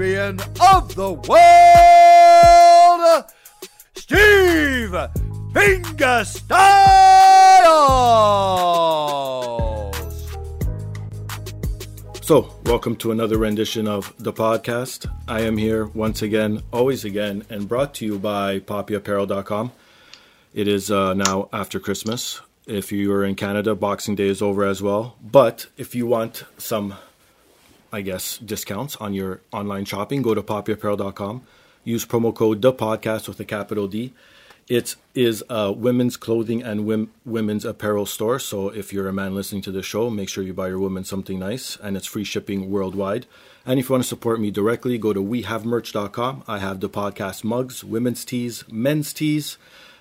of the world, Steve Fingerstyles. So, welcome to another rendition of the podcast. I am here once again, always again, and brought to you by poppyapparel.com. It is uh, now after Christmas. If you are in Canada, Boxing Day is over as well. But if you want some, I guess, discounts on your online shopping, go to poppyapparel.com. Use promo code the podcast with a capital D. It is a women's clothing and wim- women's apparel store. So if you're a man listening to the show, make sure you buy your woman something nice, and it's free shipping worldwide. And if you want to support me directly, go to wehavemerch.com. I have the podcast mugs, women's tees, men's tees,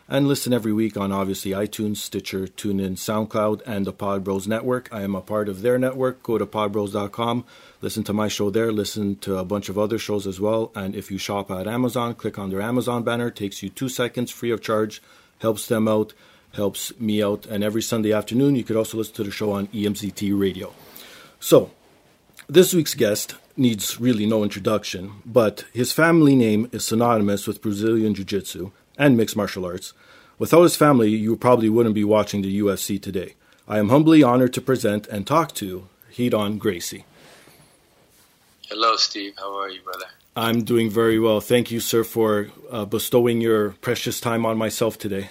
and listen every week on obviously iTunes, Stitcher, TuneIn, SoundCloud, and the Pod Bros Network. I am a part of their network. Go to podbros.com, listen to my show there, listen to a bunch of other shows as well. And if you shop at Amazon, click on their Amazon banner. Takes you two seconds free of charge, helps them out, helps me out. And every Sunday afternoon, you could also listen to the show on EMCT Radio. So, this week's guest needs really no introduction, but his family name is synonymous with Brazilian Jiu Jitsu and mixed martial arts. Without his family, you probably wouldn't be watching the UFC today. I am humbly honored to present and talk to Ryron Gracie. Hello, Steve. How are you, brother? I'm doing very well. Thank you, sir, for uh, bestowing your precious time on myself today.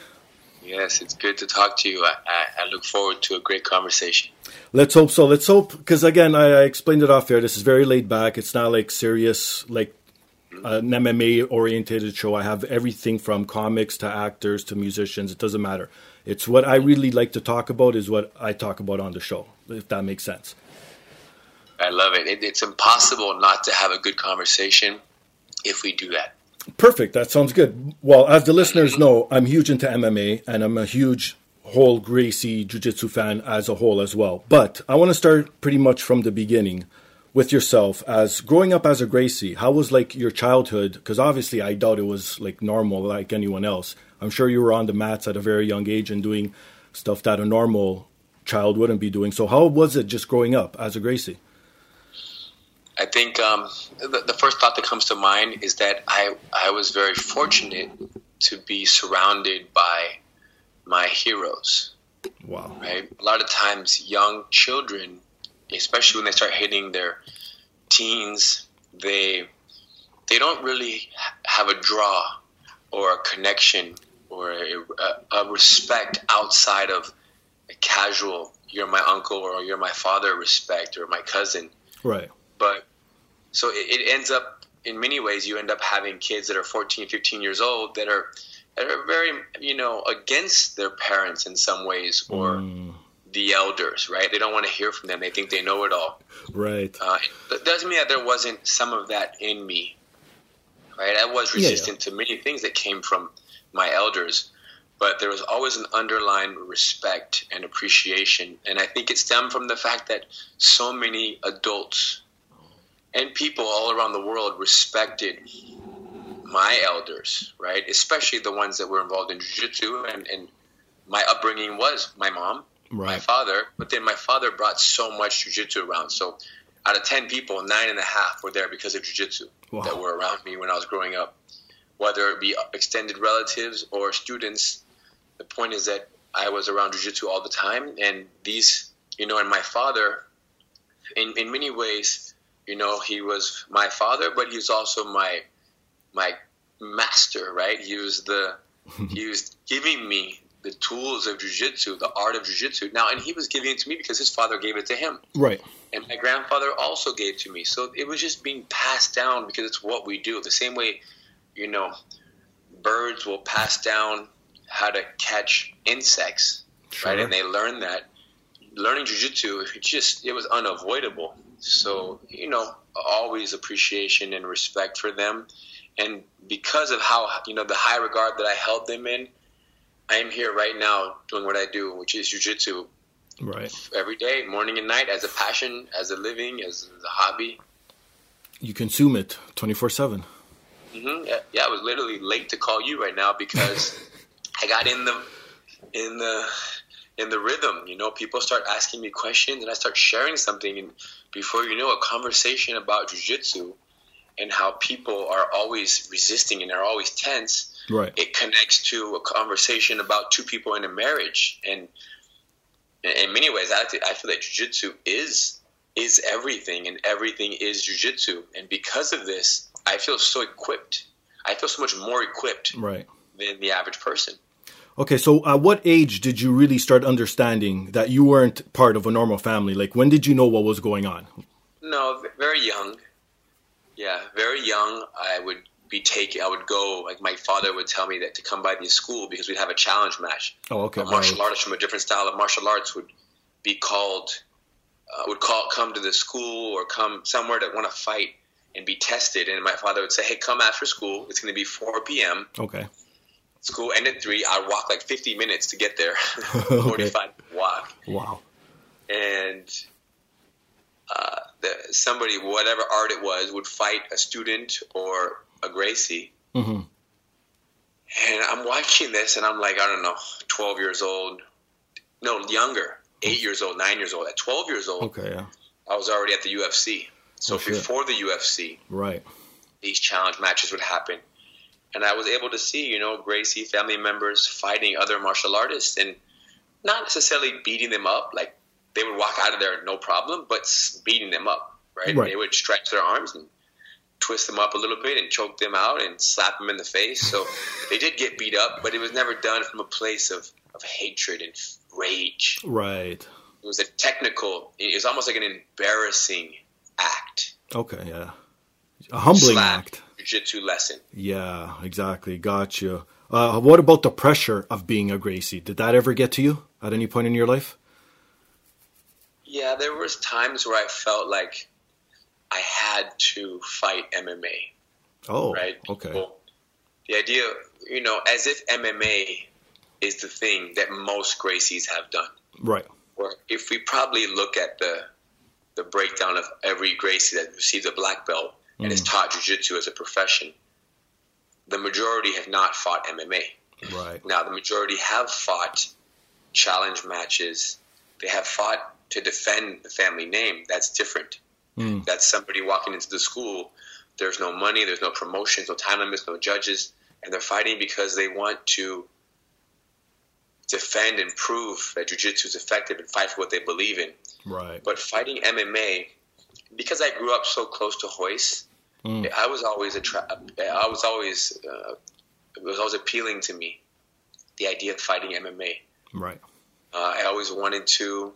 Yes, it's good to talk to you. I, I, I look forward to a great conversation. Let's hope so. Let's hope, because again, I, I explained it off there. This is very laid back. It's not like serious, like an MMA oriented show. I have everything from comics to actors to musicians. It doesn't matter. It's what I really like to talk about is what I talk about on the show, if that makes sense. I love it. it. It's impossible not to have a good conversation if we do that. Perfect. That sounds good. Well, as the listeners know, I'm huge into MMA and I'm a huge whole Gracie Jiu Jitsu fan as a whole as well. But I want to start pretty much from the beginning with yourself as growing up as a Gracie. How was like your childhood? Because obviously, I doubt it was like normal like anyone else. I'm sure you were on the mats at a very young age and doing stuff that a normal child wouldn't be doing. So, how was it just growing up as a Gracie? I think um, the, the first thought that comes to mind is that I, I was very fortunate to be surrounded by my heroes. Wow. Right? A lot of times, young children, especially when they start hitting their teens, they they don't really have a draw or a connection or a, a, a respect outside of a casual "you're my uncle" or "you're my father" respect or my cousin. Right. But so it, it ends up in many ways you end up having kids that are 14, 15 years old that are that are very you know against their parents in some ways or Mm, the elders, right? They don't want to hear from them. They think they know it all. right. Uh, that doesn't mean that there wasn't some of that in me, right? I was Yeah, yeah. resistant to many things that came from my elders, but there was always an underlying respect and appreciation. And I think it stemmed from the fact that so many adults and people all around the world respected my elders, right? Especially the ones that were involved in jiu-jitsu and, and my upbringing was my mom, my father, but then my father brought so much jujitsu around. So out of 10 people, nine and a half were there because of jujitsu Wow. that were around me when I was growing up. Whether it be extended relatives or students, the point is that I was around jujitsu all the time. And these, you know, and my father, in, in many ways, you know, he was my father, but he was also my my master, right? He was the he was giving me the tools of jujitsu, the art of jujitsu. Now, and he was giving it to me because his father gave it to him, Right. and my grandfather also gave it to me. So it was just being passed down because it's what we do. The same way, you know, birds will pass down how to catch insects, right? And they learn that. Learning jujitsu, it just it was unavoidable. So you know, always appreciation and respect for them, and because of how you know the high regard that I held them in, I am here right now doing what I do, which is jujitsu Right. every day, morning and night, as a passion, as a living, as a hobby. You consume it 24 7. hmm Yeah, yeah, I was literally late to call you right now because I got in the in the in the rhythm. You know, people start asking me questions, and I start sharing something, and before you know, a conversation about jujitsu and how people are always resisting and are always tense. Right. It connects to a conversation about two people in a marriage, and in many ways, I, I feel that jujitsu is is everything, and everything is jujitsu. And because of this, I feel so equipped. I feel so much more equipped Right. than the average person. Okay, so at what age did you really start understanding that you weren't part of a normal family? Like, when did you know what was going on? No, very young. Yeah, very young. I would be taken. I would go. Like my father would tell me that to come by the school because we'd have a challenge match. Oh, okay. a martial right. artist from a different style of martial arts would be called, uh, would call, come to the school or come somewhere to want to fight and be tested. And my father would say, "Hey, come after school. It's going to be 4 p.m. Okay. School ended at three. I'd walk like 50 minutes to get there, 45 walk, Wow. and uh, the, somebody, whatever art it was, would fight a student or a Gracie." hmm And I'm watching this, and I'm like, I don't know, 12 years old, no, younger, eight years old, nine years old. At 12 years old, Okay, yeah. I was already at the UFC. So Oh, before the UFC, Right. these challenge matches would happen. And I was able to see, you know, Gracie family members fighting other martial artists and not necessarily beating them up. Like they would walk out of there no problem, but beating them up, right? Right. They would stretch their arms and twist them up a little bit and choke them out and slap them in the face. So they did get beat up, but it was never done from a place of, of hatred and rage. Right. It was a technical, it was almost like an embarrassing act. Okay, yeah. A humbling Slap. act. Jiu-jitsu lesson. Yeah, exactly. Gotcha. Uh, what about the pressure of being a Gracie? Did that ever get to you at any point in your life? Yeah, there was times where I felt like I had to fight MMA, Oh, right? okay. Well, the idea, you know, as if MMA is the thing that most Gracies have done. Right. Or if we probably look at the the breakdown of every Gracie that receives a black belt and is mm. taught jiu-jitsu as a profession, the majority have not fought MMA. Right. Now, the majority have fought challenge matches. They have fought to defend the family name. That's different. Mm. That's somebody walking into the school. There's no money, there's no promotions, no time limits, no judges, and they're fighting because they want to defend and prove that jiu-jitsu is effective and fight for what they believe in. Right. But fighting MMA, because I grew up so close to Royce, Mm. I was always attra- I was always uh, it was always appealing to me, the idea of fighting MMA. Right. Uh, I always wanted to,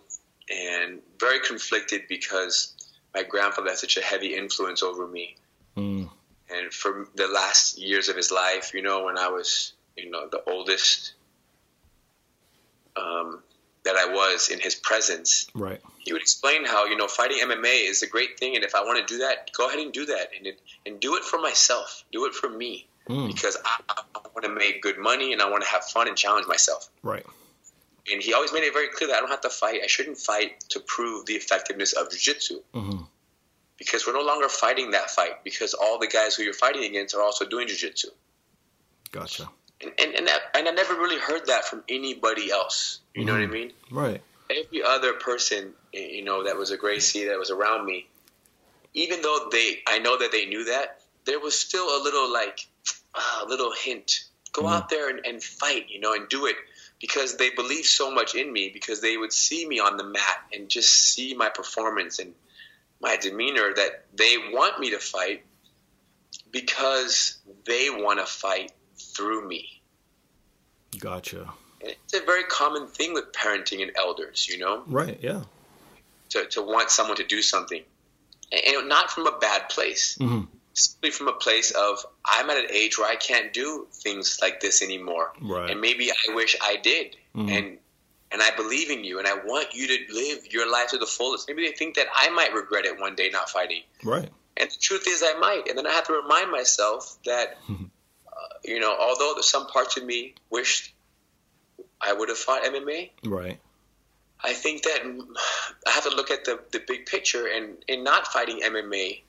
and very conflicted because my grandfather had such a heavy influence over me. Mm. And for the last years of his life, you know, when I was, you know, the oldest um, that I was in his presence, Right. he would explain how you know fighting MMA is a great thing, and if I want to do that, go ahead and do that, and it, and do it for myself, do it for me, Mm. because I, I want to make good money and I want to have fun and challenge myself. Right. And he always made it very clear that I don't have to fight. I shouldn't fight to prove the effectiveness of jiu-jitsu hmm because we're no longer fighting that fight because all the guys who you're fighting against are also doing jiu-jitsu. Gotcha. and and and, that, and I never really heard that from anybody else. You know what I mm-hmm. mean? Right. Every other person, you know, that was a Gracie that was around me, even though they, I know that they knew that, there was still a little like, a little hint. Go mm-hmm. out there and, and fight, you know, and do it because they believe so much in me because they would see me on the mat and just see my performance and my demeanor that they want me to fight because they want to fight through me. Gotcha. It's a very common thing with parenting and elders, you know, Right. Yeah. to, to want someone to do something. And, not from a bad place, Mhm. Simply from a place of, I'm at an age where I can't do things like this anymore. Right. And maybe I wish I did. And and I believe in you and I want you to live your life to the fullest. Maybe they think that I might regret it one day not fighting. Right. And the truth is, I might. And then I have to remind myself that, uh, you know, although some parts of me wished I would have fought MMA, Right. I think that I have to look at the, the big picture and in not fighting MMA,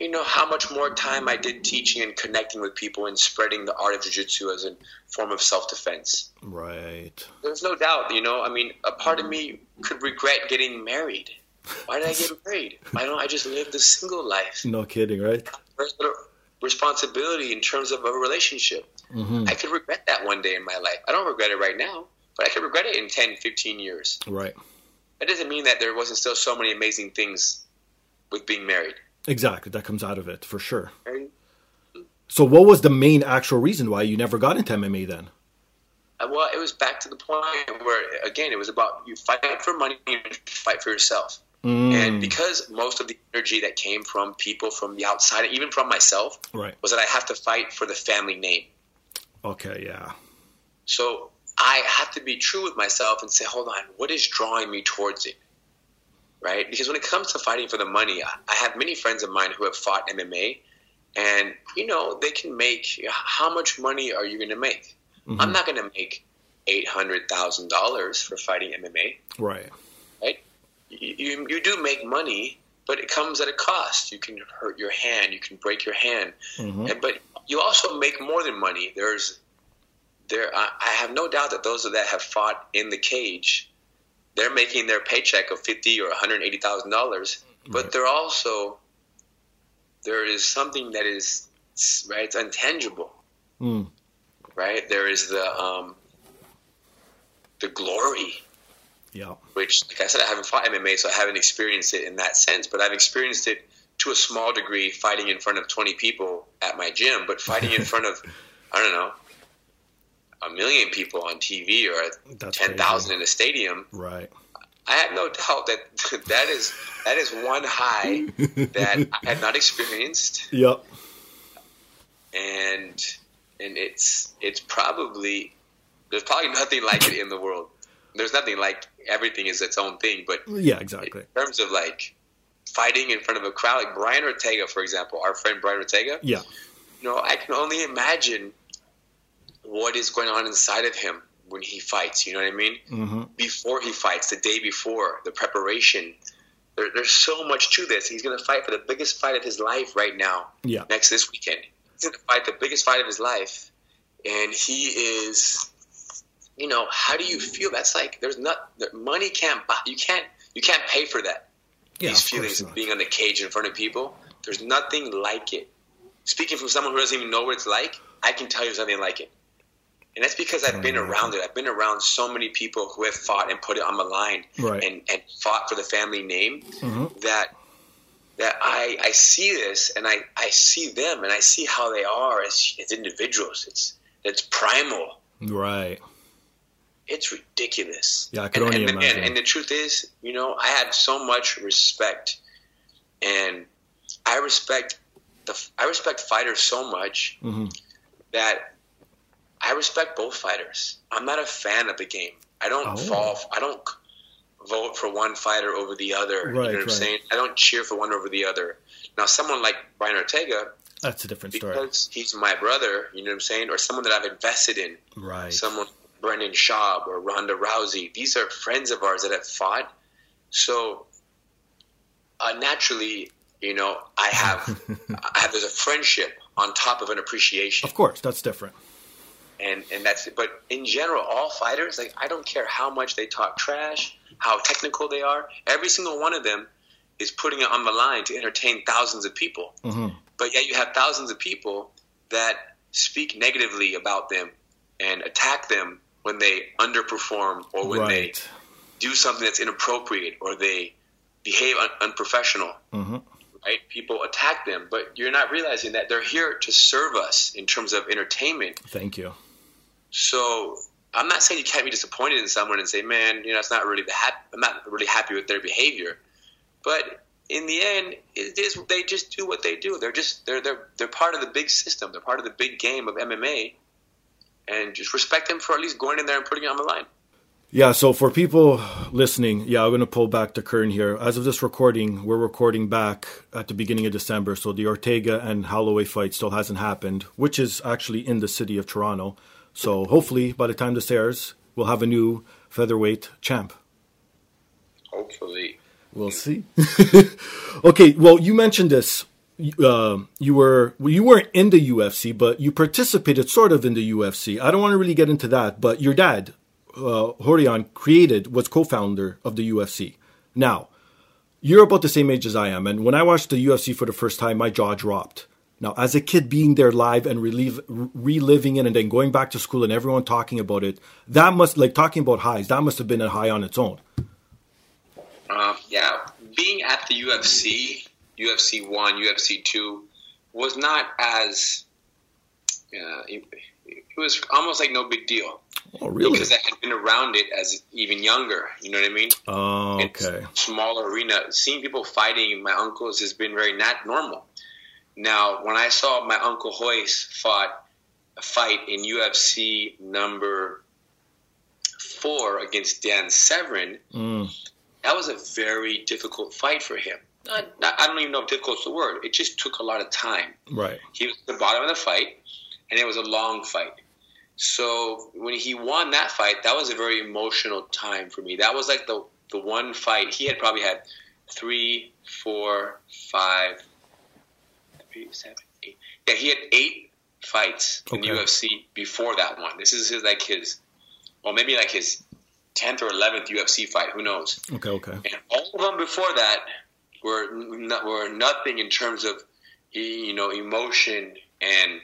you know, how much more time I did teaching and connecting with people and spreading the art of jiu-jitsu as a form of self-defense. Right. There's no doubt, you know, I mean, a part of me could regret getting married. Why did I get married? Why don't I just live the single life? No kidding. Right. responsibility in terms of a relationship. Mm-hmm. I could regret that one day in my life. I don't regret it right now, but I could regret it in 10, 15 years. Right. That doesn't mean that there wasn't still so many amazing things with being married. Exactly. That comes out of it for sure. Right? So, what was the main actual reason why you never got into MMA then? Uh, Well, it was back to the point where, again, it was about you fight for money, you fight for yourself. Mm. And because most of the energy that came from people from the outside, even from myself, Right. was that I have to fight for the family name. Okay. Yeah. So I have to be true with myself and say, hold on, what is drawing me towards it? Right? Because when it comes to fighting for the money, I have many friends of mine who have fought MMA, and you know they can make. How much money are you going to make? I'm not going to make eight hundred thousand dollars for fighting MMA. Right. Right? You, you you do make money, but it comes at a cost. You can hurt your hand, you can break your hand, Mhm. and, but you also make more than money. There's there I, I have no doubt that those that have fought in the cage, they're making their paycheck of fifty or one hundred eighty thousand dollars, but Right. they're also there is something that is right. It's intangible, Mm. right? There is the um, the glory Yeah. which, like I said, I haven't fought MMA, so I haven't experienced it in that sense. But I've experienced it to a small degree, fighting in front of 20 people at my gym. But fighting in front of, I don't know, a million people on TV or That's 10,000 in a stadium, Right. I have no doubt that that is that is one high that I had not experienced, Yep. and and it's it's probably there's probably nothing like it in the world. There's nothing like everything is its own thing, but Yeah. Exactly. in terms of like fighting in front of a crowd, like Brian Ortega, for example, our friend Brian Ortega, Yeah. you know, I can only imagine what is going on inside of him when he fights. You know what I mean? hmm Before he fights, the day before, the preparation. There, there's so much to this. He's going to fight for the biggest fight of his life right now. Yeah. Next this weekend, he's going to fight the biggest fight of his life, and he is. You know, how do you feel? That's like there's not money can't buy. You can't you can't pay for that Yeah. these feelings of being on the cage in front of people. There's nothing like it. Speaking from someone who doesn't even know what it's like, I can tell you there's nothing like it. And that's because I've been around it. I've been around so many people who have fought and put it on the line Right. and, and fought for the family name Mhm. that that I, I see this and I, I see them and I see how they are as, as individuals. It's it's primal. Right. It's ridiculous. Yeah, I could and, only and, imagine. And, and the truth is, you know, I had so much respect, and I respect the I respect fighters so much Mhm. that I respect both fighters. I'm not a fan of the game. I don't Oh. fall. I don't vote for one fighter over the other. Right, you know what I'm saying? I don't cheer for one over the other. Now, someone like Brian Ortega, That's a different story. because he's my brother, you know what I'm saying, or someone that I've invested in, Right. someone Brendan Schaub or Ronda Rousey. These are friends of ours that have fought. So uh, naturally, you know, I have, I have there's a friendship on top of an appreciation. Of course, that's different. And and that's it. But in general, all fighters, like I don't care how much they talk trash, how technical they are. Every single one of them is putting it on the line to entertain thousands of people. Mhm. But yet you have thousands of people that speak negatively about them and attack them when they underperform or when they do something that's inappropriate or they behave un- unprofessional Mhm. right? People attack them, but you're not realizing that they're here to serve us in terms of entertainment. Thank you. So I'm not saying you can't be disappointed in someone and say, "Man, you know, it's not really the hap- I'm not really happy with their behavior," but in the end, it is they just do what they do. They're just they're they're they're part of the big system. They're part of the big game of MMA, and just respect them for at least going in there and putting it on the line. Yeah, so for people listening, yeah, I'm going to pull back the curtain here. As of this recording, we're recording back at the beginning of December, so the Ortega and Holloway fight still hasn't happened, which is actually in the city of Toronto. So hopefully, by the time this airs, we'll have a new featherweight champ. Hopefully, We'll see. okay, well, you mentioned this. Uh, you were well, you weren't in the UFC, but you participated sort of in the UFC. I don't want to really get into that, but your dad, uh, Rorion, created was co-founder of the UFC. Now, you're about the same age as I am, and when I watched the UFC for the first time, my jaw dropped. Now, as a kid, being there live and relive, reliving it, and then going back to school and everyone talking about it, that must like talking about highs. That must have been a high on its own. Um, yeah, being at the UFC, UFC one, UFC two, was not as. Uh, it, it was almost like no big deal Oh, really? because I had been around it as even younger. You know what I mean? Oh, okay. a smaller arena. Seeing people fighting my uncles has been very not normal. Now, when I saw my uncle Royce fought a fight in UFC number four against Dan Severn, Mm, that was a very difficult fight for him. Not, not, I don't even know if difficult is the word. It just took a lot of time. right. He was at the bottom of the fight, and it was a long fight. So when he won that fight, that was a very emotional time for me. That was like the the one fight he had probably had three, four, five, three, seven. Yeah, he had eight fights in the UFC before that one. This is his like his, well maybe like his tenth or eleventh UFC fight. Who knows? Okay, okay. And all of them before that were were nothing in terms of you know emotion, and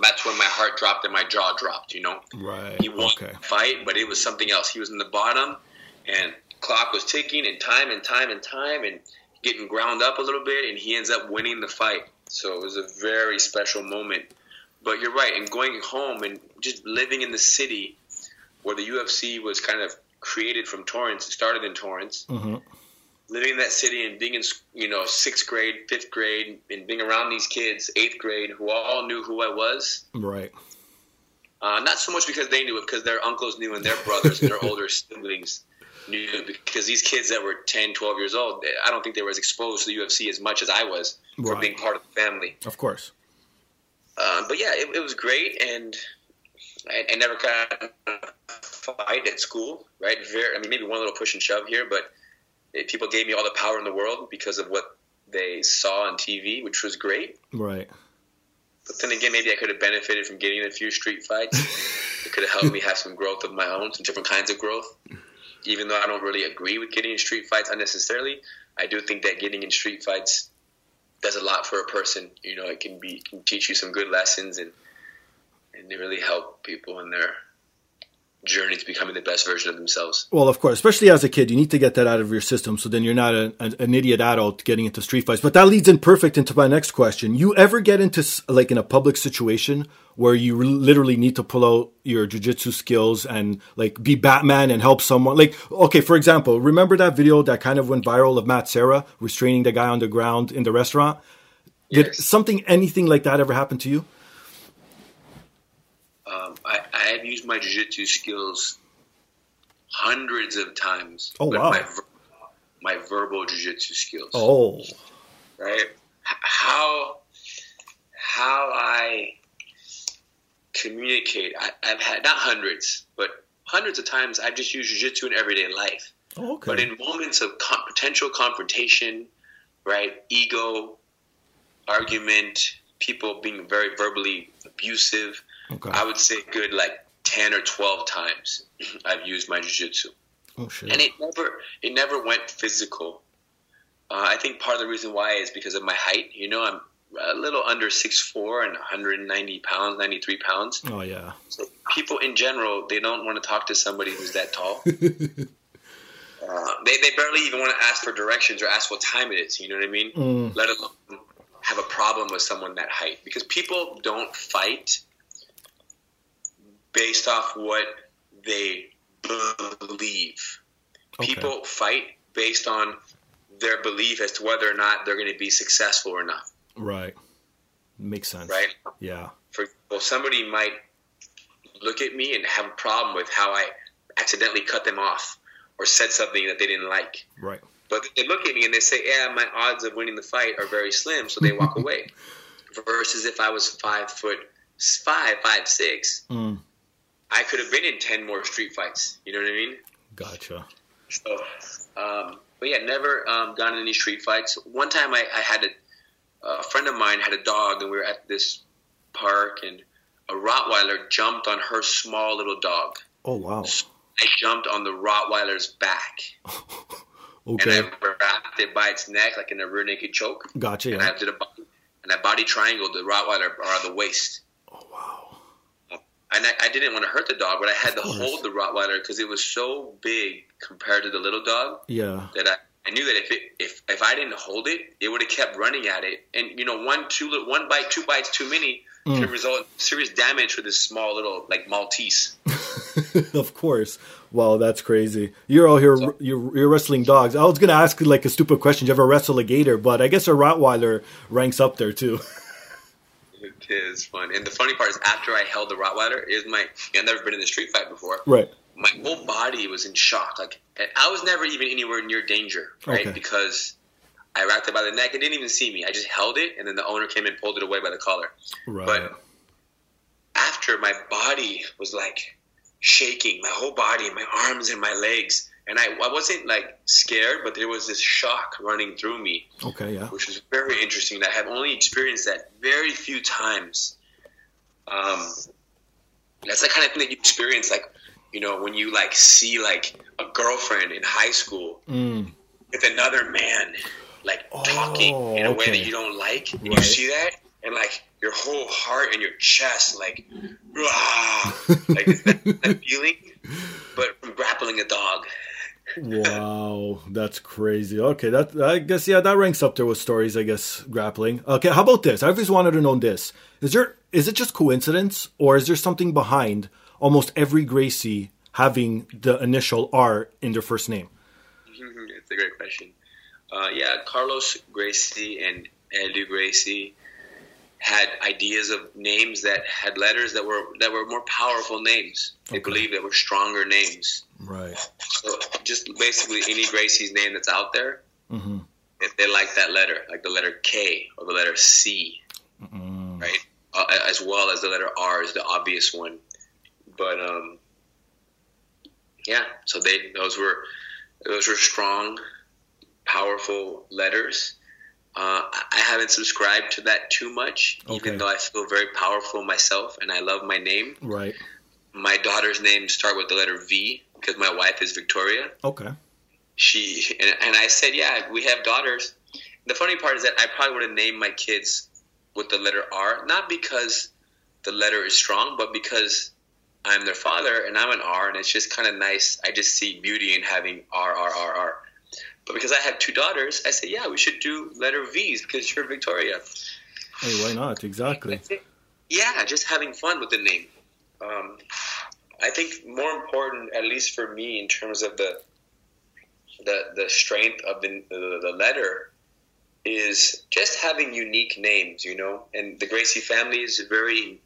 that's when my heart dropped and my jaw dropped. You know, Right. he won Okay. the fight, but it was something else. He was in the bottom, and clock was ticking, and time and time and time, and getting ground up a little bit, and he ends up winning the fight. So it was a very special moment. But you're right, and going home and just living in the city where the UFC was kind of created from Torrance, it started in Torrance, hmm living in that city and being in you know sixth grade, fifth grade, and being around these kids, eighth grade, who all knew who I was. Right. Uh, not so much because they knew it, because their uncles knew and their brothers and their older siblings knew. Because these kids that were 10, 12 years old, I don't think they were as exposed to the UFC as much as I was for Right. being part of the family. Of course. Uh, but yeah, it, it was great, and I, I never got a fight at school, right? Very, I mean, maybe one little push and shove here, but it, people gave me all the power in the world because of what they saw on TV, which was great. Right. But then again, maybe I could have benefited from getting a few street fights. it could have helped me have some growth of my own, some different kinds of growth. Even though I don't really agree with getting in street fights unnecessarily, I do think that getting in street fights does a lot for a person. You know, it can be can teach you some good lessons and and really help people in their journey to becoming the best version of themselves. Well, of course, especially as a kid, you need to get that out of your system. So then you're not a, an, an idiot adult getting into street fights. But that leads in perfect into my next question. You ever get into like in a public situation where you re- literally need to pull out your jujitsu skills and like be Batman and help someone? Like, okay, for example, remember that video that kind of went viral of Matt Serra restraining the guy on the ground in the restaurant? Did Yes. something, anything like that ever happen to you? Um, I, I have used my jiu-jitsu skills hundreds of times. Oh, wow. My, ver- my verbal jiu-jitsu skills. Oh, right? How how I communicate. I, I've had not hundreds, but hundreds of times I've just used jiu-jitsu in everyday life. oh okay. But in moments of con- potential confrontation, right, ego, argument, people being very verbally abusive, Okay. I would say good like ten or twelve times I've used my jujitsu, Oh shit. and it never it never went physical. Uh, I think part of the reason why is because of my height. You know, I'm a little under six four and 190 pounds, 93 pounds. oh yeah. So people in general, they don't want to talk to somebody who's that tall. uh, they, they barely even want to ask for directions or ask what time it is. You know what I mean? Mm. Let alone have a problem with someone that height. Because people don't fight based off what they believe. Okay. People fight based on their belief as to whether or not they're going to be successful or not. Right. Makes sense. Right? Yeah. for example, somebody might look at me and have a problem with how I accidentally cut them off or said something that they didn't like. Right. But they look at me and they say, "Yeah, my odds of winning the fight are very slim," so they walk away. Versus if I was five foot five, five six, Mm. I could have been in ten more street fights. You know what I mean? Gotcha. So, um, but yeah, never um, gotten any street fights. One time, I, I had a, a friend of mine had a dog, and we were at this park, and a Rottweiler jumped on her small little dog. Oh wow. I jumped on the Rottweiler's back, Okay. and I wrapped it by its neck like in a rear naked choke, Gotcha. and Yeah. I did a body, and I body triangled the Rottweiler around the waist. And I, I didn't want to hurt the dog, but I had to hold the Rottweiler because it was so big compared to the little dog. Yeah. that I, I knew that if it if if I didn't hold it, it would have kept running at it, and you know one two one bite two bites too many Mm. could result in serious damage for this small little like Maltese. of course. Wow, that's crazy. You're all here. You're, you're wrestling dogs. I was gonna ask like a stupid question. Do you ever wrestle a gator? But I guess a Rottweiler ranks up there too. It is fun, and the funny part is after I held the Rottweiler, is my I've never been in a street fight before. right. My whole body was in shock. Like I was never even anywhere near danger, right? Okay. Because I wrapped it by the neck. It didn't even see me. I just held it, and then the owner came and pulled it away by the collar. Right. But after my body was like shaking, my whole body, my arms and my legs, and I, I wasn't like scared, but there was this shock running through me, okay. Yeah. which was very interesting. I have only experienced that very few times. Um, that's the kind of thing that you experience, like you know, when you like see like a girlfriend in high school Mm. with another man, like talking in a way that you don't like, and you see that, and like your whole heart and your chest, like, "Rah!" like that, that feeling, but from grappling a dog. Wow, that's crazy. Okay, that I guess yeah, that ranks up there with stories. I guess grappling. Okay, how about this? I've always wanted to know this: is there is it just coincidence, or is there something behind almost every Gracie having the initial R in their first name? it's a great question. Uh, yeah, Carlos Gracie and Helio Gracie had ideas of names that had letters that were that were more powerful names. They Okay. believed that were stronger names. Right. So just basically any Gracie's name that's out there, hmm if they like that letter, like the letter K or the letter C, Mm. right? Uh, as well as the letter R is the obvious one. But um, yeah, so they those were those were strong, powerful letters. Uh, I haven't subscribed to that too much, Okay. even though I feel very powerful myself and I love my name. Right. My daughter's names start with the letter V because my wife is Victoria. Okay. she and, and I said, "Yeah, we have daughters." The funny part is that I probably would have named my kids with the letter R, not because the letter is strong, but because I'm their father and I'm an R, and it's just kind of nice. I just see beauty in having R, R, R, R. But because I have two daughters, I said, "Yeah, we should do letter V's because you're Victoria." Hey, why not? Exactly. Yeah, just having fun with the name. Um, I think more important, at least for me, in terms of the the the strength of the the, the letter, is just having unique names. You know, and the Gracie family is very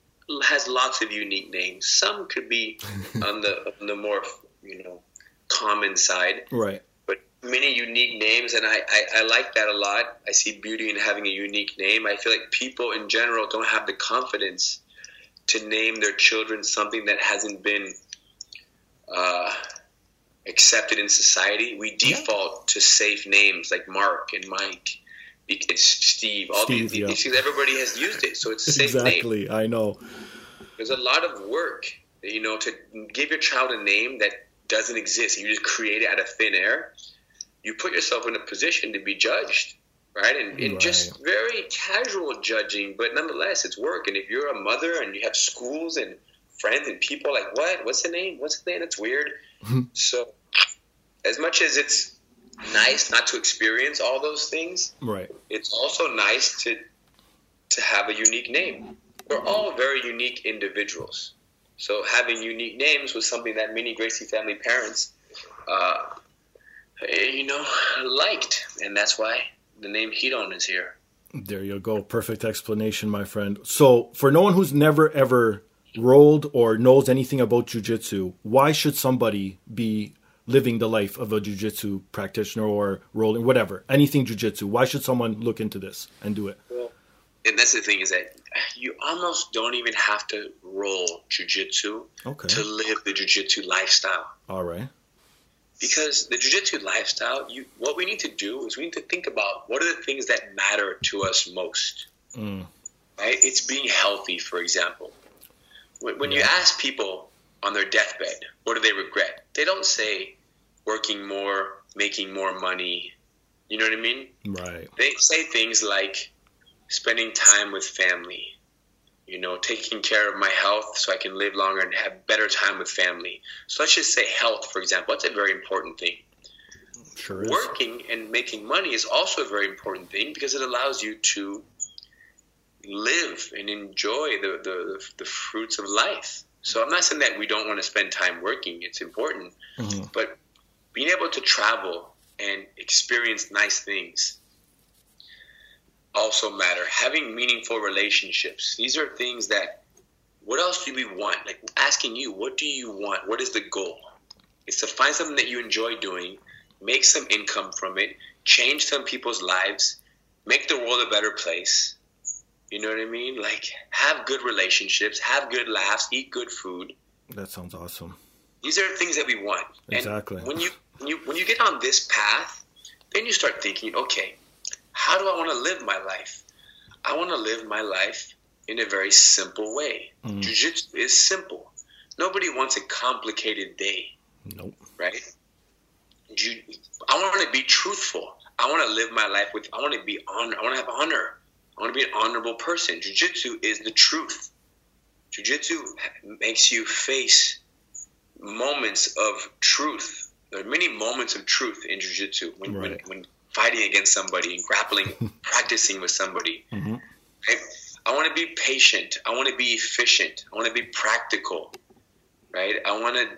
has lots of unique names. Some could be on the on the more you know common side, Right. Many unique names, and I, I, I like that a lot. I see beauty in having a unique name. I feel like people in general don't have the confidence to name their children something that hasn't been uh, accepted in society. We default to safe names like Mark and Mike. It's Steve. All Steve, these, yeah. these things, everybody has used it, so it's a safe name. Exactly. I know. There's a lot of work, you know, to give your child a name that doesn't exist. You just create it out of thin air. You put yourself in a position to be judged, right? And, and Right. just very casual judging, but nonetheless, it's work. And if you're a mother and you have schools and friends and people like, what? What's the name? What's the name? That's weird. so, as much as it's nice not to experience all those things, Right. it's also nice to to have a unique name. We're all very unique individuals. So having unique names was something that many Gracie family parents, uh, Eh, you know, liked, and that's why the name Ryron is here. There you go. Perfect explanation, my friend. So, for no one who's never ever rolled or knows anything about jujitsu, why should somebody be living the life of a jujitsu practitioner or rolling, whatever, anything jujitsu? Why should someone look into this and do it? And that's the thing is that you almost don't even have to roll jujitsu Okay. to live the jujitsu lifestyle. All right. Because the jiu-jitsu lifestyle you what we need to do is we need to think about what are the things that matter to us most. Mm. right? It's being healthy for example. When, when you ask people on their deathbed what do they regret? They don't say working more making more money. You know what i mean? Right. they say things like spending time with family you know taking care of my health so i can live longer and have better time with family. So let's just say health for example that's a very important thing. Sure working and making money is also a very important thing because it allows you to live and enjoy the, the, the fruits of life. So i'm not saying that we don't want to spend time working it's important Mhm. but being able to travel and experience nice things also matter. Having meaningful relationships. These are things that what else do we want? Like asking you, what do you want? What is the goal? It's to find something that you enjoy doing, make some income from it, change some people's lives, make the world a better place. You know what I mean? Like have good relationships, have good laughs, eat good food. That sounds awesome. These are things that we want. And Exactly. when you when you when you get on this path, then you start thinking, okay, how do I want to live my life? I want to live my life in a very simple way. Mm. Jiu-jitsu is simple. Nobody wants a complicated day, Nope. right? I want to be truthful. I want to live my life with. I want to be on. I want to have honor. I want to be an honorable person. Jiu-jitsu is the truth. Jiu-jitsu makes you face moments of truth. There are many moments of truth in jiu-jitsu when, when, Right. when fighting against somebody and grappling, practicing with somebody. hmm Right? I want to be patient. I want to be efficient. I want to be practical. Right? I want to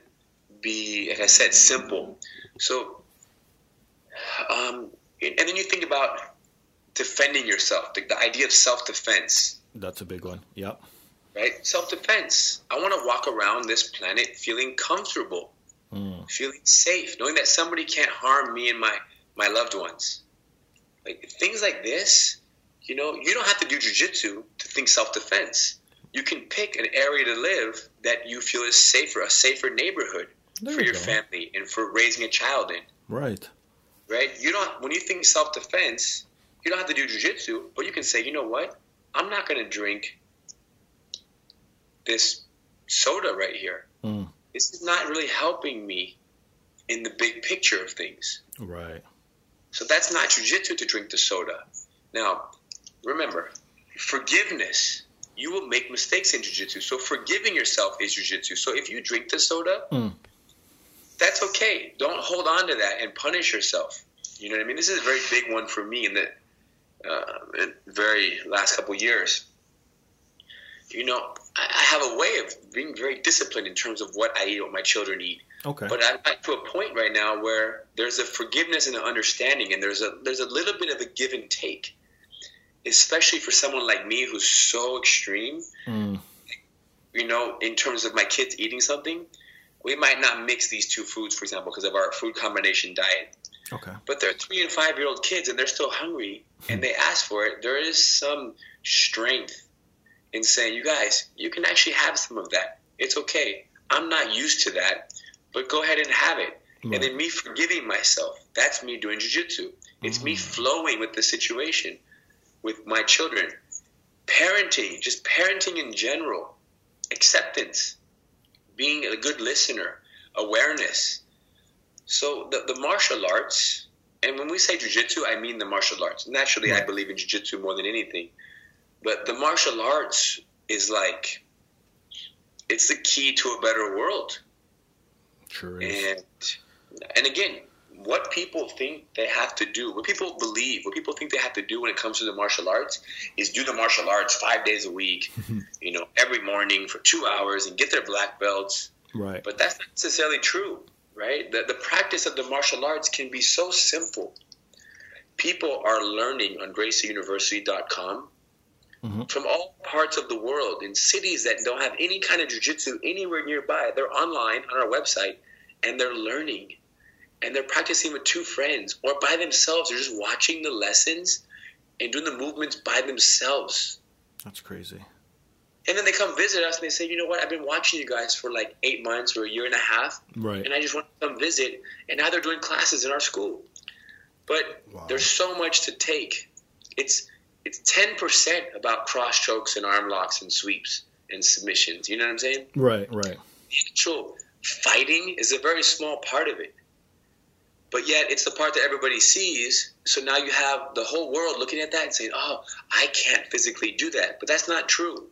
be, like I said, simple. So, um, and then you think about defending yourself, the, the idea of self-defense That's a big one. Yep. right? Self defense. I want to walk around this planet feeling comfortable, Mm. feeling safe, knowing that somebody can't harm me and my, my loved ones. Like things like this, you know, you don't have to do jujitsu to think self defense. You can pick an area to live that you feel is safer, a safer neighborhood There for you your go. family and for raising a child in. Right. Right? You don't when you think self defense, you don't have to do jujitsu, but you can say, you know what? I'm not going to drink this soda right here. Mm. This is not really helping me in the big picture of things. Right. So that's not jujitsu to drink the soda. Now, remember, forgiveness. You will make mistakes in jujitsu. So forgiving yourself is jujitsu. So if you drink the soda, Mm. that's okay. Don't hold on to that and punish yourself. You know what I mean? This is a very big one for me in the uh, in very last couple years. You know, I, I have a way of being very disciplined in terms of what I eat, what my children eat. Okay. But I'm at to a point right now where there's a forgiveness and an understanding, and there's a there's a little bit of a give and take, especially for someone like me who's so extreme. Mm. You know, in terms of my kids eating something, we might not mix these two foods, for example, because of our food combination diet. Okay. But they're three and five year old kids, and they're still hungry, and they ask for it. There is some strength in saying, "You guys, you can actually have some of that. It's okay. I'm not used to that, but go ahead and have it." Right. And then me forgiving myself. That's me doing jujitsu. It's me Mm. flowing with the situation, with my children. Parenting, just parenting in general, acceptance, being a good listener, awareness. So the, the martial arts, and when we say jujitsu, I mean the martial arts. Naturally, right. I believe in jujitsu more than anything. But the martial arts is like, it's the key to a better world. Sure is. And, and again, what people think they have to do, what people believe, what people think they have to do when it comes to the martial arts is do the martial arts five days a week, you know, every morning for two hours and get their black belts. Right. But that's not necessarily true, right? The, the practice of the martial arts can be so simple. People are learning on GracieUniversity.com mm-hmm. from all parts of the world in cities that don't have any kind of jiu-jitsu anywhere nearby. They're online on our website and they're learning and they're practicing with two friends or by themselves. They're just watching the lessons and doing the movements by themselves. That's crazy. And then they come visit us and they say, you know what? I've been watching you guys for like eight months or a year and a half. Right. And I just want to come visit. And now they're doing classes in our school. But wow. there's so much to take. It's it's ten percent about cross chokes and arm locks and sweeps and submissions. You know what I'm saying? Right, right. The actual fighting is a very small part of it but yet it's the part that everybody sees. So now you have the whole world looking at that and saying, "Oh, I can't physically do that," but that's not true.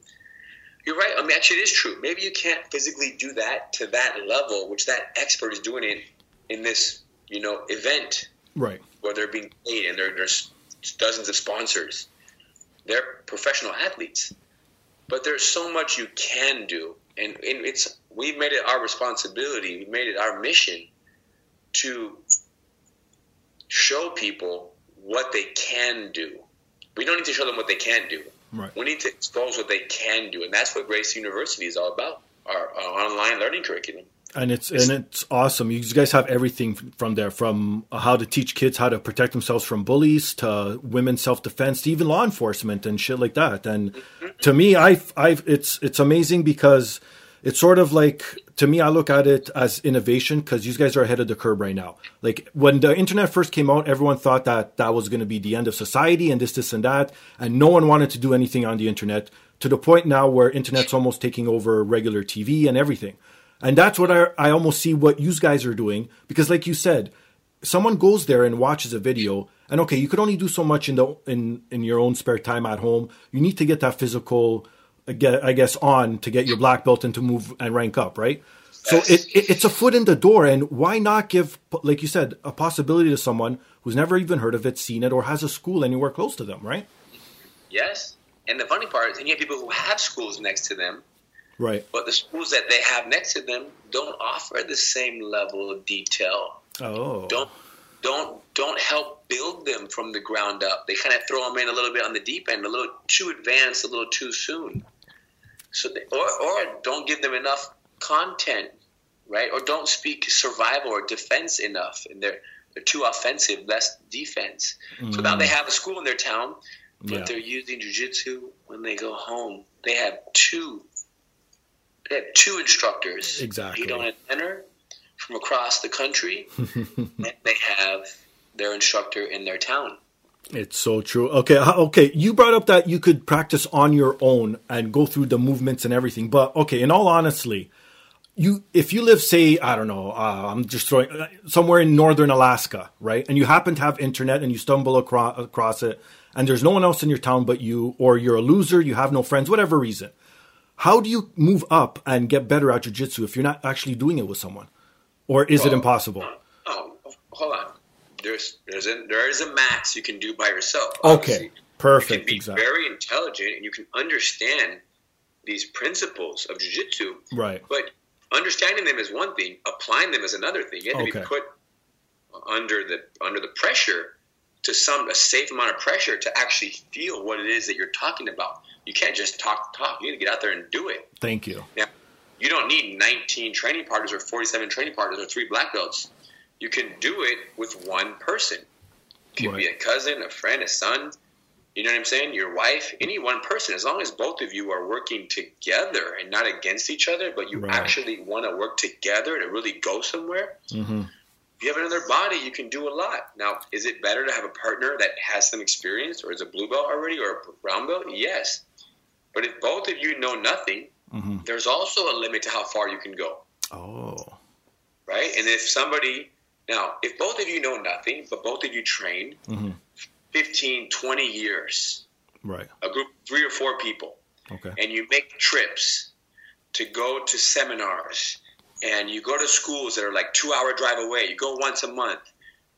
You're right. I mean, actually, it is true. Maybe you can't physically do that to that level, which that expert is doing it in this, you know, event. Right. Where they're being paid and there's dozens of sponsors. They're professional athletes, but there's so much you can do, and, and it's we've made it our responsibility. We've made it our mission to show people what they can do. We don't need to show them what they can't do. Right. We need to expose what they can do, and that's what Gracie University is all about. Our, our online learning curriculum. And it's, it's and it's awesome. You guys have everything from there, from how to teach kids how to protect themselves from bullies to women's self defense to even law enforcement and shit like that. And mm-hmm. to me, I I it's it's amazing because it's sort of like to me, I look at it as innovation because you guys are ahead of the curve right now. Like when the internet first came out, everyone thought that that was going to be the end of society and this, this, and that, and no one wanted to do anything on the internet. To the point now where internet's almost taking over regular TV and everything, and that's what I I almost see what you guys are doing because, like you said, someone goes there and watches a video, and okay, you could only do so much in the in in your own spare time at home. You need to get that physical uh, get I guess on to get your black belt and to move and rank up, right? So it, it, it's a foot in the door, and why not give, like you said, a possibility to someone who's never even heard of it, seen it, or has a school anywhere close to them, right? Yes, and the funny part is, and you have people who have schools next to them, right? But the schools that they have next to them don't offer the same level of detail. Oh, don't don't don't help build them from the ground up. They kind of throw them in a little bit on the deep end, a little too advanced, a little too soon. So, they, or or don't give them enough content, right? Or don't speak survival or defense enough, and they're they're too offensive, less defense. Mm. So now they mm. have a school in their town, but yeah. they're using jujitsu when they go home. They have two. They have two instructors. Exactly. Pete on a center from across the country, and they have their instructor in their town. It's so true. Okay, okay. You brought up that you could practice on your own and go through the movements and everything, but okay. In all honesty, you if you live, say, I don't know, uh, I'm just throwing uh, somewhere in northern Alaska, right? And you happen to have internet and you stumble across, across it, and there's no one else in your town but you, or you're a loser, you have no friends, whatever reason. How do you move up and get better at jujitsu if you're not actually doing it with someone, or is well, it impossible? Oh, oh, hold on there's there's a, there is a max you can do by yourself. Obviously. Okay, perfect. You can be exactly. very intelligent and you can understand these principles of jujitsu. Right. But understanding them is one thing. Applying them is another thing. You have okay. to be put under the under the pressure to some a safe amount of pressure to actually feel what it is that you're talking about. You can't just talk talk. You need to get out there and do it. Thank you. Now, you don't need 19 training partners or 47 training partners or three black belts you can do it with one person. It could right. be a cousin, a friend, a son. You know what I'm saying? Your wife, any one person, as long as both of you are working together and not against each other, but you right. actually want to work together to really go somewhere. Mm-hmm. If you have another body, you can do a lot. Now, is it better to have a partner that has some experience or is a blue belt already or a brown belt? Yes. But if both of you know nothing there's also a limit to how far you can go, Oh. right? And if somebody, now, if both of you know nothing, but both of you train Mhm. 15, 20 years, Right. a group, three or four people, Okay. and you make trips to go to seminars and you go to schools that are like two hour drive away you go once a month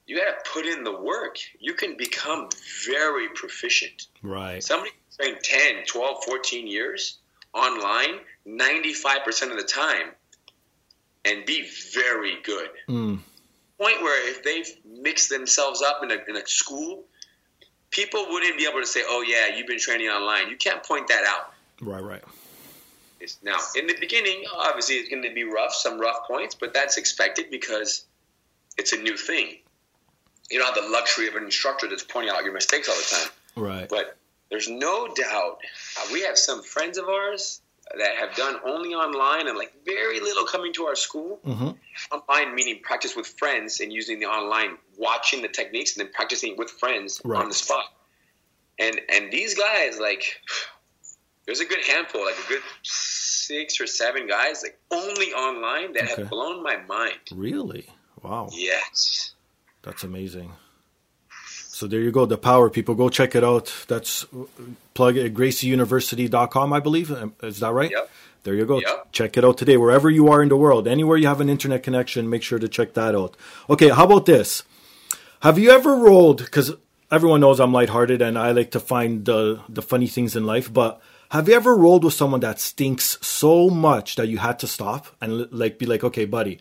you got to put in the work you can become very proficient Right. somebody can train 10 12 14 years online 95% of the time and be very good Mm. point where if they've mixed themselves up in a, in a school people wouldn't be able to say oh yeah you've been training online you can't point that out Right. Right. Now, in the beginning, obviously, it's going to be rough, some rough points, but that's expected because it's a new thing. You don't have the luxury of an instructor that's pointing out your mistakes all the time. Right. But there's no doubt uh, we have some friends of ours that have done only online and like very little coming to our school. hmm Online meaning practice with friends and using the online, watching the techniques and then practicing with friends Right. on the spot. And and these guys like there's a good handful, like a good six or seven guys, like only online that Okay. have blown my mind. Really? Wow. Yes. That's amazing. So there you go. The power people go check it out. That's plug it gracieuniversity.com, I believe. Is that right? Yep. There you go. Yep. Check it out today. Wherever you are in the world, anywhere you have an internet connection, make sure to check that out. Okay, how about this? Have you ever rolled? Because everyone knows I'm lighthearted and I like to find the the funny things in life. But have you ever rolled with someone that stinks so much that you had to stop and like be like, okay, buddy,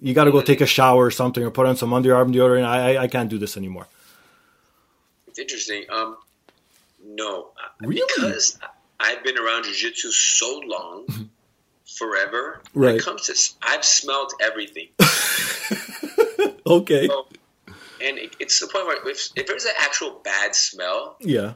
you got to go take a shower or something, or put on some underarm deodorant. I I, I can't do this anymore. It's interesting. Um, no, Really? because I've been around jujitsu so long, forever. When Right. it comes to, I've smelled everything. Okay. So, and it, it's the point where if, if there's an actual bad smell, Yeah.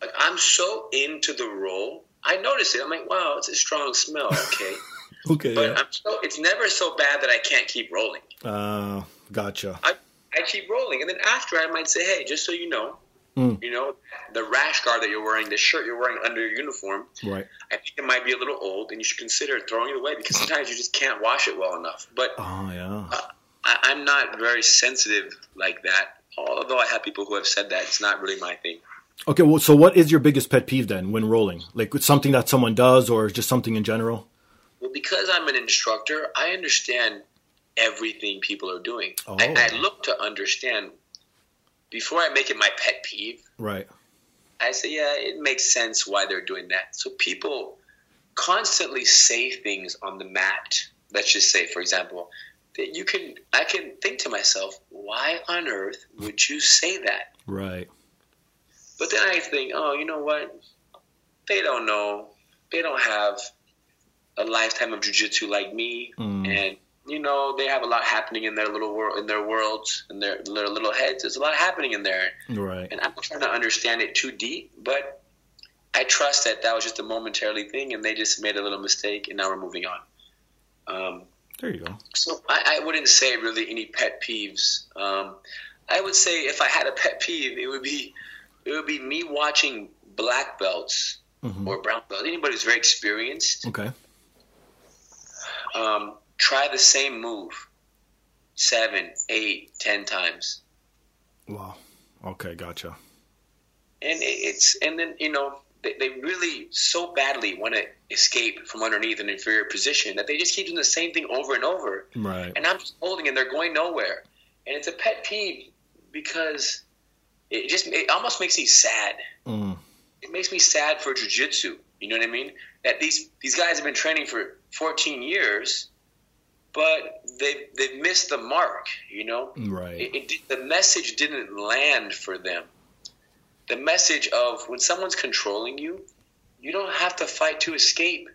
like I'm so into the roll, I notice it. I'm like, wow, it's a strong smell. Okay, Okay. but Yeah. I'm so it's never so bad that I can't keep rolling. Uh, gotcha. I I keep rolling, and then after I might say, hey, just so you know, Mm. you know, the rash guard that you're wearing, the shirt you're wearing under your uniform, Right. I think it might be a little old, and you should consider throwing it away because sometimes you just can't wash it well enough. But Oh yeah. I, I'm not very sensitive like that. Although I have people who have said that, it's not really my thing. Okay. Well, so what is your biggest pet peeve then when rolling? Like something that someone does, or just something in general? Well, because I'm an instructor, I understand everything people are doing. Oh. I, I look to understand before I make it my pet peeve. Right. I say, yeah, it makes sense why they're doing that. So people constantly say things on the mat. Let's just say, for example, that you can. I can think to myself, why on earth would you say that? Right. But then I think, oh, you know what? They don't know. They don't have a lifetime of jujitsu like me, Mm. and you know they have a lot happening in their little world, in their worlds, in their, their little heads. There's a lot happening in there, Right. and I'm not trying to understand it too deep, but I trust that that was just a momentarily thing, and they just made a little mistake, and now we're moving on. Um, There you go. so I, I wouldn't say really any pet peeves. Um, I would say if I had a pet peeve, it would be it would be me watching black belts Mhm. or brown belts. Anybody who's very experienced Okay. Um, try the same move seven, eight, ten times, Wow. Okay. Gotcha. and it's and then you know they, they really so badly want to escape from underneath an inferior position that they just keep doing the same thing over and over. Right. and I'm just holding and they're going nowhere. And it's a pet peeve because it just it almost makes me sad. Mm. It makes me sad for jujitsu. You know what I mean? That these these guys have been training for 14 years, but they they've missed the mark. You know, Right. it, it, the message didn't land for them. The message of when someone's controlling you, you don't have to fight to escape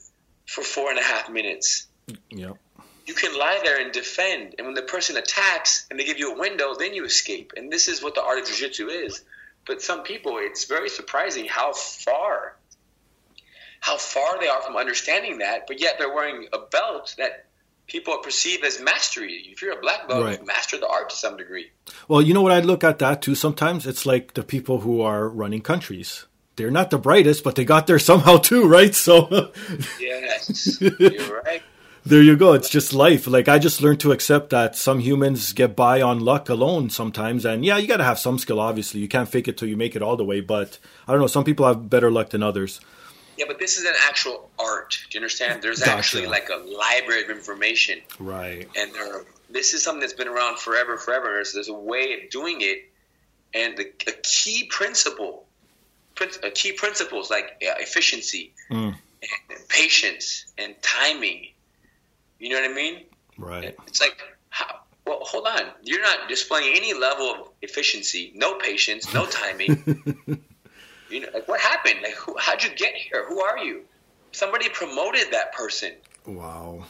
for four and a half minutes Yep. you can lie there and defend. And when the person attacks and they give you a window, then you escape. And this is what the art of jiu-jitsu is. But some people, it's very surprising how far, how far they are from understanding that. But yet they're wearing a belt that people perceive as mastery. If you're a black belt, Right. you've mastered the art to some degree. Well, you know what? I'd look at that too. Sometimes it's like the people who are running countries. they're not the brightest, but they got there somehow too, right? So yes, you're right. there you go. It's just life. Like I just learned to accept that some humans get by on luck alone sometimes, and yeah, you got to have some skill. Obviously, you can't fake it till you make it all the way. But I don't know. Some people have better luck than others. Yeah, but this is an actual art. Do you understand? There's Gotcha. actually like a library of information, Right. and there, this is something that's been around forever, forever. There's, there's a way of doing it, and the a key principle, prin- a key principles like uh, efficiency, Mm. and patience, and timing. You know what I mean? Right. It's like, how, well, hold on. You're not displaying any level of efficiency, no patience, no timing. you know, like what happened? Like, who, how'd you get here? Who are you? Somebody promoted that person. Wow.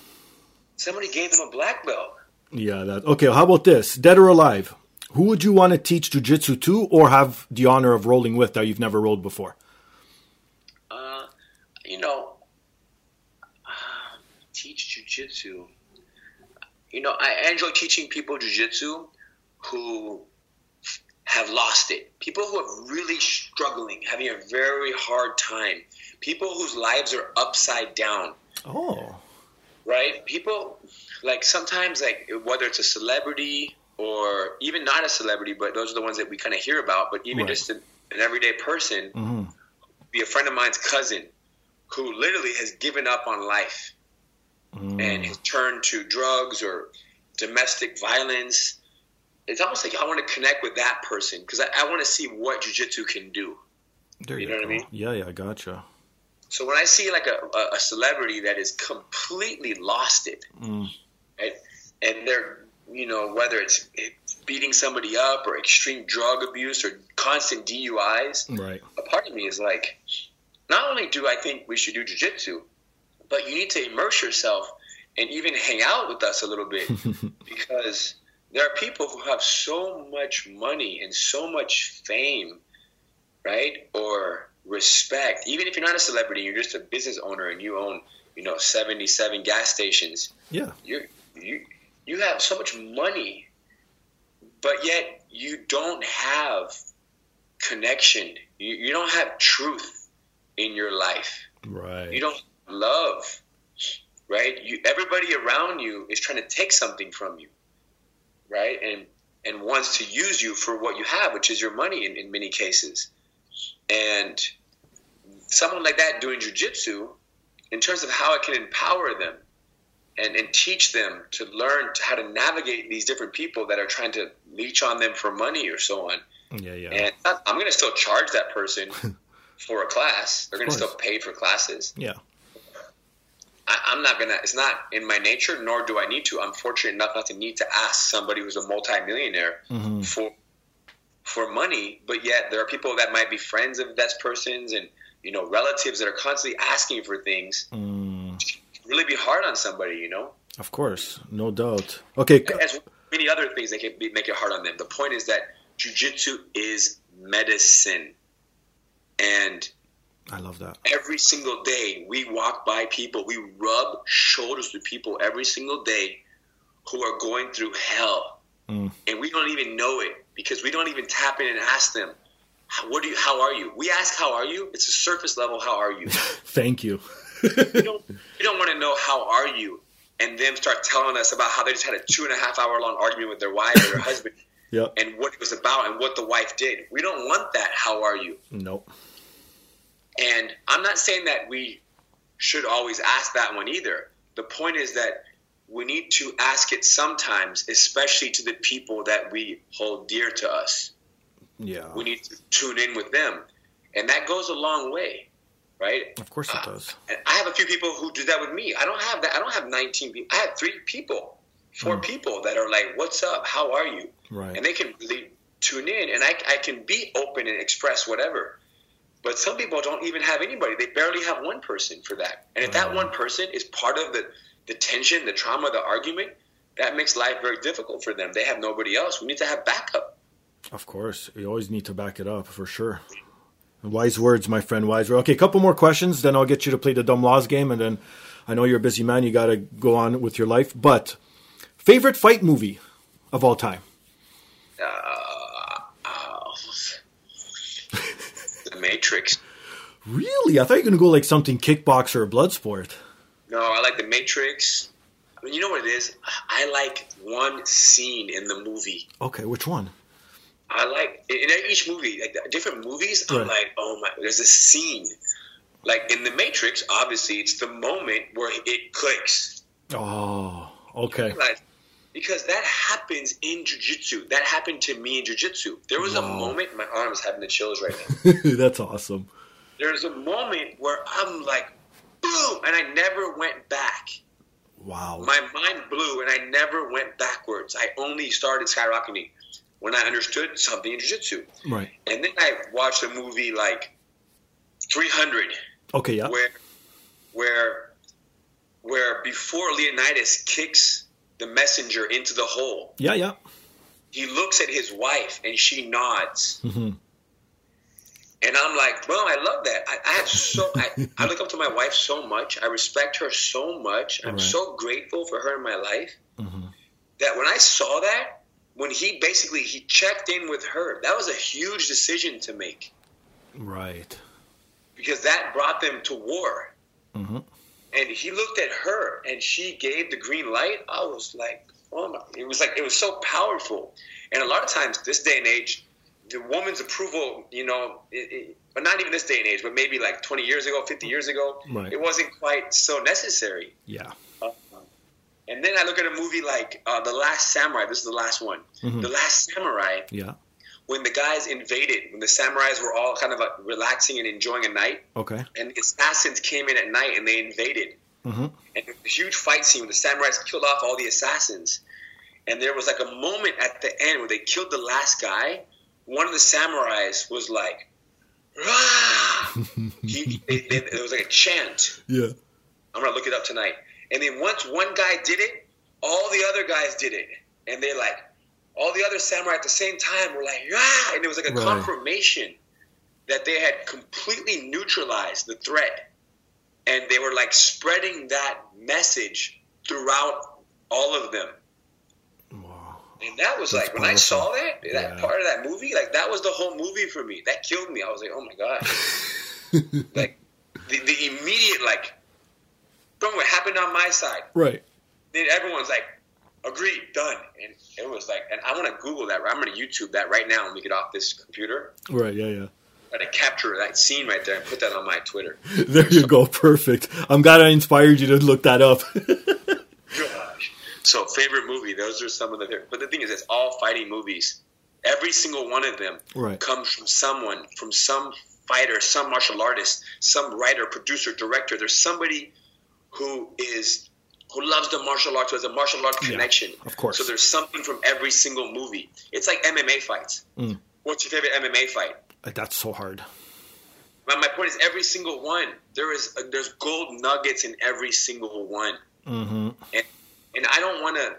Somebody gave them a black belt. Yeah. That. Okay. How about this? Dead or alive? Who would you want to teach jujitsu to, or have the honor of rolling with that you've never rolled before? Uh, you know, teach jujitsu. You know, I enjoy teaching people jujitsu who have lost it. People who are really struggling, having a very hard time. People whose lives are upside down, Oh. right? People like sometimes like whether it's a celebrity or even not a celebrity, but those are the ones that we kind of hear about. But even Right. just an, an everyday person, hmm be a friend of mine's cousin who literally has given up on life Mm. and has turned to drugs or domestic violence. It's almost like I want to connect with that person because I, I want to see what jujitsu can do. There You you, know what I mean? Yeah. Yeah. Gotcha. So when I see like a, a, a celebrity that is completely lost it, Mm. right, and they're you know whether it's beating somebody up or extreme drug abuse or constant DUIs, Right. a part of me is like, not only do I think we should do jujitsu, but you need to immerse yourself and even hang out with us a little bit because there are people who have so much money and so much fame, right? Or respect. Even if you're not a celebrity, you're just a business owner and you own, you know, 77 gas stations. Yeah. You you you have so much money, but yet you don't have connection. You, you don't have truth in your life. Right. You don't love, right? You everybody around you is trying to take something from you, right? And and wants to use you for what you have, which is your money in, in many cases. And someone like that doing jujitsu, in terms of how it can empower them and, and teach them to learn to how to navigate these different people that are trying to leech on them for money or so on. Yeah. Yeah. And I'm going to still charge that person for a class. They're going to still pay for classes. yeah. I, I'm not to, it's not in my nature, nor do I need to. I'm fortunate enough not to need to ask somebody who's a multimillionaire Mhm. for for money, but yet there are people that might be friends of that person's and you know relatives that are constantly asking for things. Mm. Really be hard on somebody, you know. Of course. No doubt. Okay. As many other things that can be, make it hard on them. The point is that jujitsu is medicine, and I love that. every single day we walk by people, we rub shoulders with people every single day who are going through hell, Mm. and we don't even know it because we don't even tap in and ask them, "How- "What do you? How are you?" We ask, "How are you?" It's a surface level. How are you? Thank you. we don't. Don't want to know how are you, and them start telling us about how they just had a two and a half hour long argument with their wife or their husband, Yep. and what it was about and what the wife did. We don't want that. How are you? Nope. And I'm not saying that we should always ask that one either. The point is that we need to ask it sometimes, especially to the people that we hold dear to us. Yeah. We need to tune in with them. And that goes a long way, right? Of course it does. And I have a few people who do that with me. I don't have that. I don't have 19 people. I have three people, four Mm. people that are like, "What's up? How are you?" Right. and they can really tune in and I, I can be open and express whatever but some people don't even have anybody they barely have one person for that and if that one person is part of the, the tension the trauma the argument that makes life very difficult for them they have nobody else we need to have backup Of course. You always need to back it up for sure. Wise words, my friend. Wise words. Okay, a couple more questions, then I'll get you to play the dumb laws game, and then I know you're a busy man. You got to go on with your life. But favorite fight movie of all time? uh, uh, the matrix Really? I thought you were gonna go like something kickbox or a Bloodsport. No, I like The Matrix. I mean, you know what it is? I like one scene in the movie. Okay, which one? I like in each movie, like different movies. I'm like, oh my! There's a scene, like in The Matrix. Obviously, it's the moment where it clicks. Oh, okay. Like, because that happens in jujitsu. That happened to me in jujitsu. There was a moment. My arm's having the chills right now. That's awesome. There's a moment where I'm like, boom, and I never went back. Wow. My mind blew, and I never went backwards. I only started skyrocketing when I understood something in jiu-jitsu. right. And then I watched a movie like 300, Okay. Yeah. where, where, where before Leonidas kicks the messenger into the hole, Yeah. Yeah. he looks at his wife and she nods. hmm And I'm like, well, I love that. I, I have so I, I look up to my wife so much. I respect her so much. I'm Right. so grateful for her in my life hmm that when I saw that, when he basically he checked in with her, that was a huge decision to make Right. because that brought them to war. hmm And he looked at her and she gave the green light. I was like, oh my! It was like it was so powerful. And a lot of times, this day and age, the woman's approval, you know, it, it, but not even this day and age, but maybe like 20 years ago, 50 years ago, Right. it wasn't quite so necessary. Yeah. And then I look at a movie like uh, The Last Samurai. This is the last one. Mhm. The Last Samurai. Yeah. When the guys invaded, when the samurais were all kind of uh, relaxing and enjoying a night, Okay. and the assassins came in at night and they invaded, hmm and a huge fight scene where the samurais killed off all the assassins. And there was like a moment at the end where they killed the last guy. One of the samurais was like, Rah! he, it was like a chant. Yeah. I'm gonna look it up tonight. And then once one guy did it, all the other guys did it, and they're like all the other samurai at the same time were like, ah! And it was like a Right. confirmation that they had completely neutralized the threat, and they were like spreading that message throughout all of them. Wow. And that was That's like when I saw that that Yeah. part of that movie, like that was the whole movie for me. That killed me. I was like, oh my god. like the, the immediate like from what happened on my side. Right. Then everyone's like, agreed, done. And it was like and I wanna Google that I'm gonna YouTube that right now when we get off this computer. Right. Yeah. Yeah. Try to capture that scene right there and put that on my Twitter. There you go. Perfect. I'm glad I inspired you to look that up. Gosh. So favorite movie, those are some of the but the thing is it's all fighting movies. Every single one of them Right. comes from someone, from some fighter, some martial artist, some writer, producer, director. There's somebody who is who loves the martial arts, who has a martial arts Yeah, connection. of course. So there's something from every single movie. It's like MMA fights. Mm. What's your favorite MMA fight? That's so hard. My, my point is every single one. There is uh, there's gold nuggets in every single one. hmm and, and I don't want to.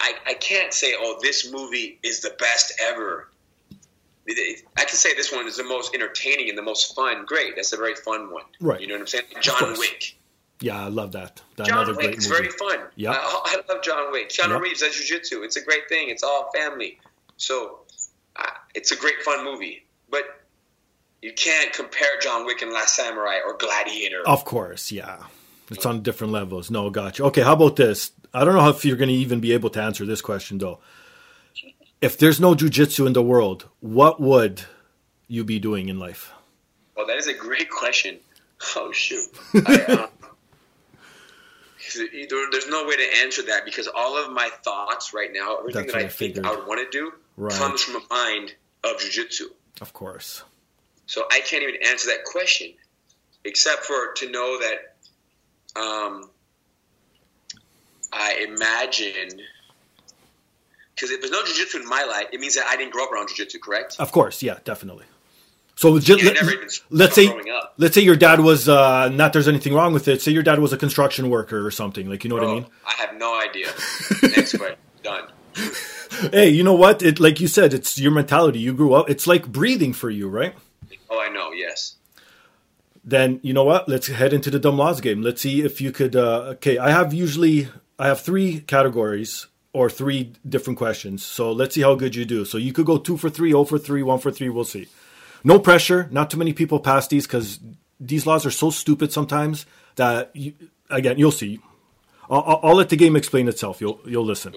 I, I can't say, oh, this movie is the best ever. I can say this one is the most entertaining and the most fun. Great, that's a very fun one. Right. You know what I'm saying? John. Wick. Yeah, I love that. That John Wick great is very fun. Yeah. I, I love John Wick. Keanu Yeah. Reeves does jujitsu. It's a great thing. It's all family. So uh, it's a great fun movie. But you can't compare John Wick and Last Samurai or Gladiator. Of course, yeah. It's on different levels. No, gotcha. Okay, how about this? I don't know if you're going to even be able to answer this question though. If there's no jujitsu in the world, what would you be doing in life? Well, that is a great question. Oh shoot! I, um, there- there's no way to answer that because all of my thoughts right now, everything That's that I I think figured. I would want to do, Right. comes from a mind of jujitsu. Of course. So I can't even answer that question, except for to know that um, I imagine. Because if there's no jujitsu in my life, it means that I didn't grow up around jujitsu, correct? Of course, yeah, definitely. So just, Yeah, let, never even let's say up. let's say your dad was uh, not there's anything wrong with it. Say your dad was a construction worker or something. Like you know what I mean? I have no idea. Next question. Done. Hey, you know what? It like you said, it's your mentality. You grew up. It's like breathing for you, right? Oh, I know. Yes. then you know what let's head into the dumb laws game let's see if you could uh, okay i have usually i have three categories or three different questions so let's see how good you do so you could go two for three, oh for three one for three we'll see no pressure not too many people pass these because these laws are so stupid sometimes that you, again you'll see. I'll, I'll, let the game explain itself. You'll you'll listen.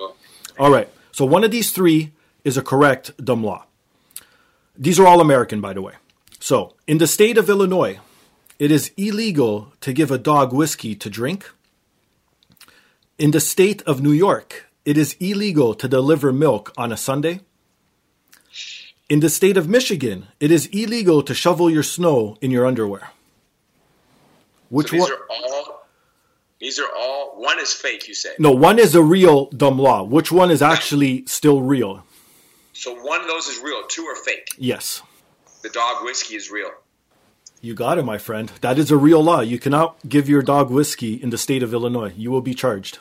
All right. So one of these three is a correct dumb law. These are all American, by the way. So in the state of Illinois, it is illegal to give a dog whiskey to drink. In the state of New York, it is illegal to deliver milk on a Sunday. In the state of Michigan, it is illegal to shovel your snow in your underwear. Which so these one? are all. These are all. One is fake. You say. No, one is a real dumb law. Which one is actually still real? So one of those is real. Two are fake. Yes. The dog whiskey is real. You got it, my friend. That is a real law. You cannot give your dog whiskey in the state of Illinois. You will be charged.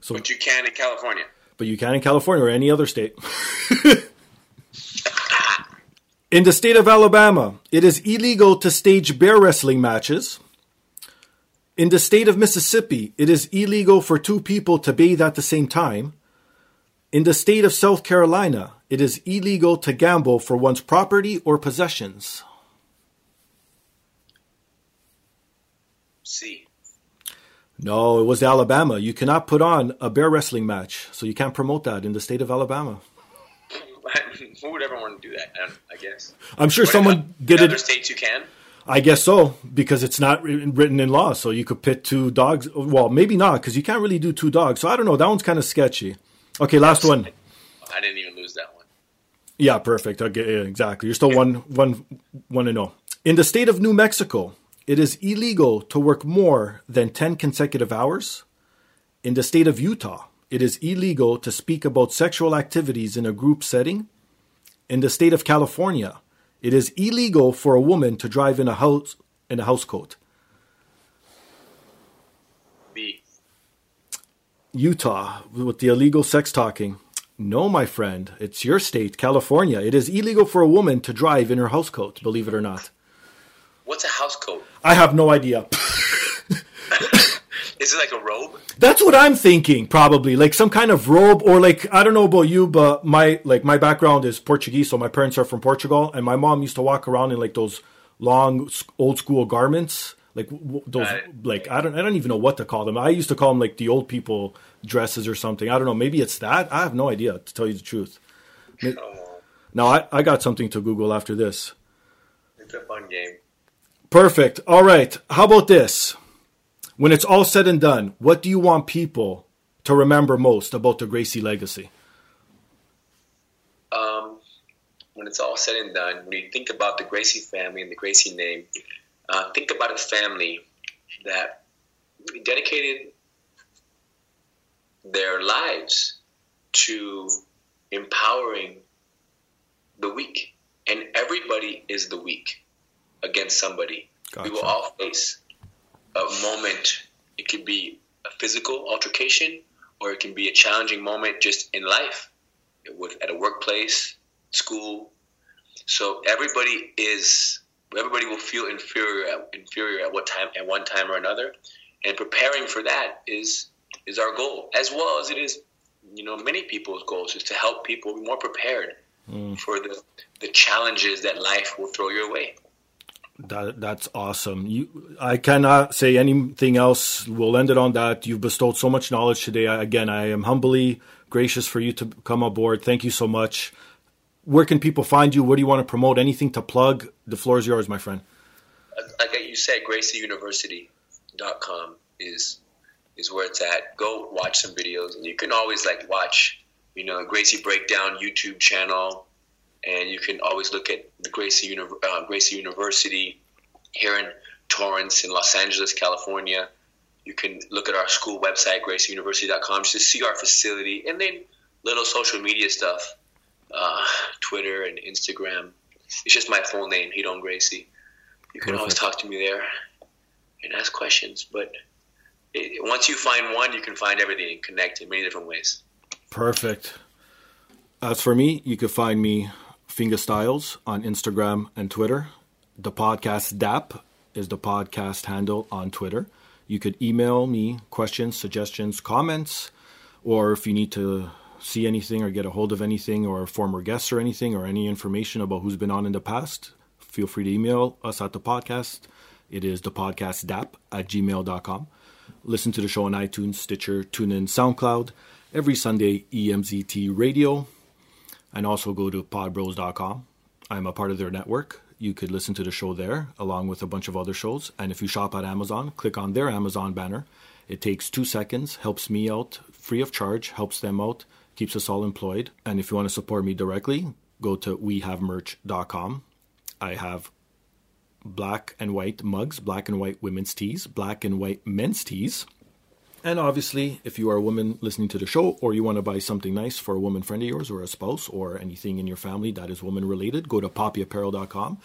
So, But you can in California. but you can in California or any other state. in the state of Alabama, it is illegal to stage bear wrestling matches. In the state of Mississippi, it is illegal for two people to bathe at the same time. In the state of South Carolina, it is illegal to gamble for one's property or possessions. See. No, it was Alabama. You cannot put on a bear wrestling match, so you can't promote that in the state of Alabama. Who would ever want to do that? I, I guess. I'm sure someone about- did in Other it. states you can. I guess so because it's not written in law, so you could pit two dogs. Well, maybe not because you can't really do two dogs. So I don't know. That one's kind of sketchy. Okay, last one. I didn't even lose that one. Yeah, perfect. Okay, yeah, exactly. You're still one, one, one to oh. know. In the state of New Mexico, it is illegal to work more than 10 consecutive hours. In the state of Utah, it is illegal to speak about sexual activities in a group setting. In the state of California, it is illegal for a woman to drive in a house in a house coat. B. Utah with the illegal sex talking. No, my friend, it's your state, California. It is illegal for a woman to drive in her house coat, believe it or not. What's a house coat? I have no idea. Is it like a robe? That's what I'm thinking, probably. Like some kind of robe or like I don't know about you, but my like my background is Portuguese, so my parents are from Portugal and my mom used to walk around in like those long old school garments, like those Right. like I don't I don't even know what to call them. I used to call them like the old people dresses or something. I don't know, maybe it's that. I have no idea to tell you the truth. Oh, Now I, I got something to Google after this. it's a fun game. Perfect. All right. How about this? When it's all said and done, what do you want people to remember most about the Gracie legacy? Um, when it's all said and done, when you think about the Gracie family and the Gracie name, uh, think about a family that dedicated their lives to empowering the weak. And everybody is the weak against somebody. We will all face a moment. It could be a physical altercation, or it can be a challenging moment just in life, with at a workplace, school. So everybody is everybody will feel inferior at, inferior at what time at one time or another, and preparing for that is is our goal, as well as it is, you know, many people's goals is to help people be more prepared mm. for the the challenges that life will throw your way. That that's awesome. You, I cannot say anything else. We'll end it on that. You've bestowed so much knowledge today. Again, I am humbly gracious for you to come aboard. Thank you so much. Where can people find you? What do you want to promote? Anything to plug? The floor is yours, my friend. like you said, GracieUniversity.com is is where it's at. Go watch some videos, and you can always like watch, you know, Gracie Breakdown YouTube channel, and you can always look at the Gracie Uni- uh, Gracie University here in Torrance in Los Angeles, California. You can look at our school website, GracieUniversity.com, just to see our facility, and then little social media stuff, uh, Twitter and Instagram. It's just my full name, Ryron Gracie. You can always talk to me there and ask questions. But it, once you find one, you can find everything and connect in many different ways. Perfect. As for me, you can find me Fingastylz on Instagram and Twitter. The podcast DAP is the podcast handle on Twitter. You could email me questions, suggestions, comments, or if you need to see anything or get a hold of anything or former guests or anything or any information about who's been on in the past, feel free to email us at the podcast It is the podcast DAP at gmail.com. Listen to the show on iTunes, Stitcher, TuneIn, SoundCloud, every Sunday, EMZT Radio, and also go to podbros.com. I'm a part of their network. You could listen to the show there along with a bunch of other shows. And if you shop at Amazon, click on their Amazon banner. It takes two seconds, helps me out free of charge, helps them out, keeps us all employed. And if you want to support me directly, go to wehavemerch.com. I have black and white mugs, black and white women's tees, black and white men's tees. And obviously, if you are a woman listening to the show or you want to buy something nice for a woman friend of yours or a spouse or anything in your family that is woman related, go to poppyapparel.com.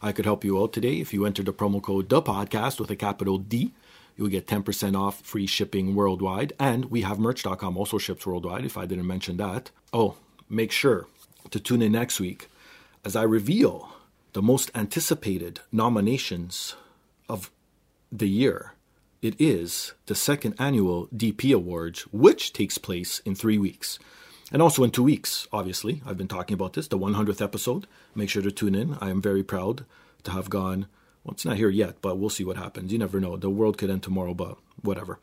I could help you out today. If you enter the promo code Dapodcast with a capital D, you'll get 10% off free shipping worldwide. And we have merch.com also ships worldwide if I didn't mention that. Oh, make sure to tune in next week as I reveal the most anticipated nominations of the year. It is the second annual DP Awards, which takes place in three weeks. And also in two weeks, obviously. I've been talking about this, the 100th episode. Make sure to tune in. I am very proud to have gone. Well, it's not here yet, but we'll see what happens. You never know. The world could end tomorrow, but whatever.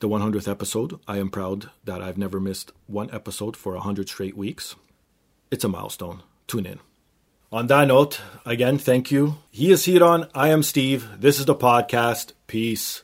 The 100th episode, I am proud that I've never missed one episode for 100 straight weeks. It's a milestone. Tune in. On that note, again, thank you. He is Ryron. I am Steve. This is the podcast. Peace.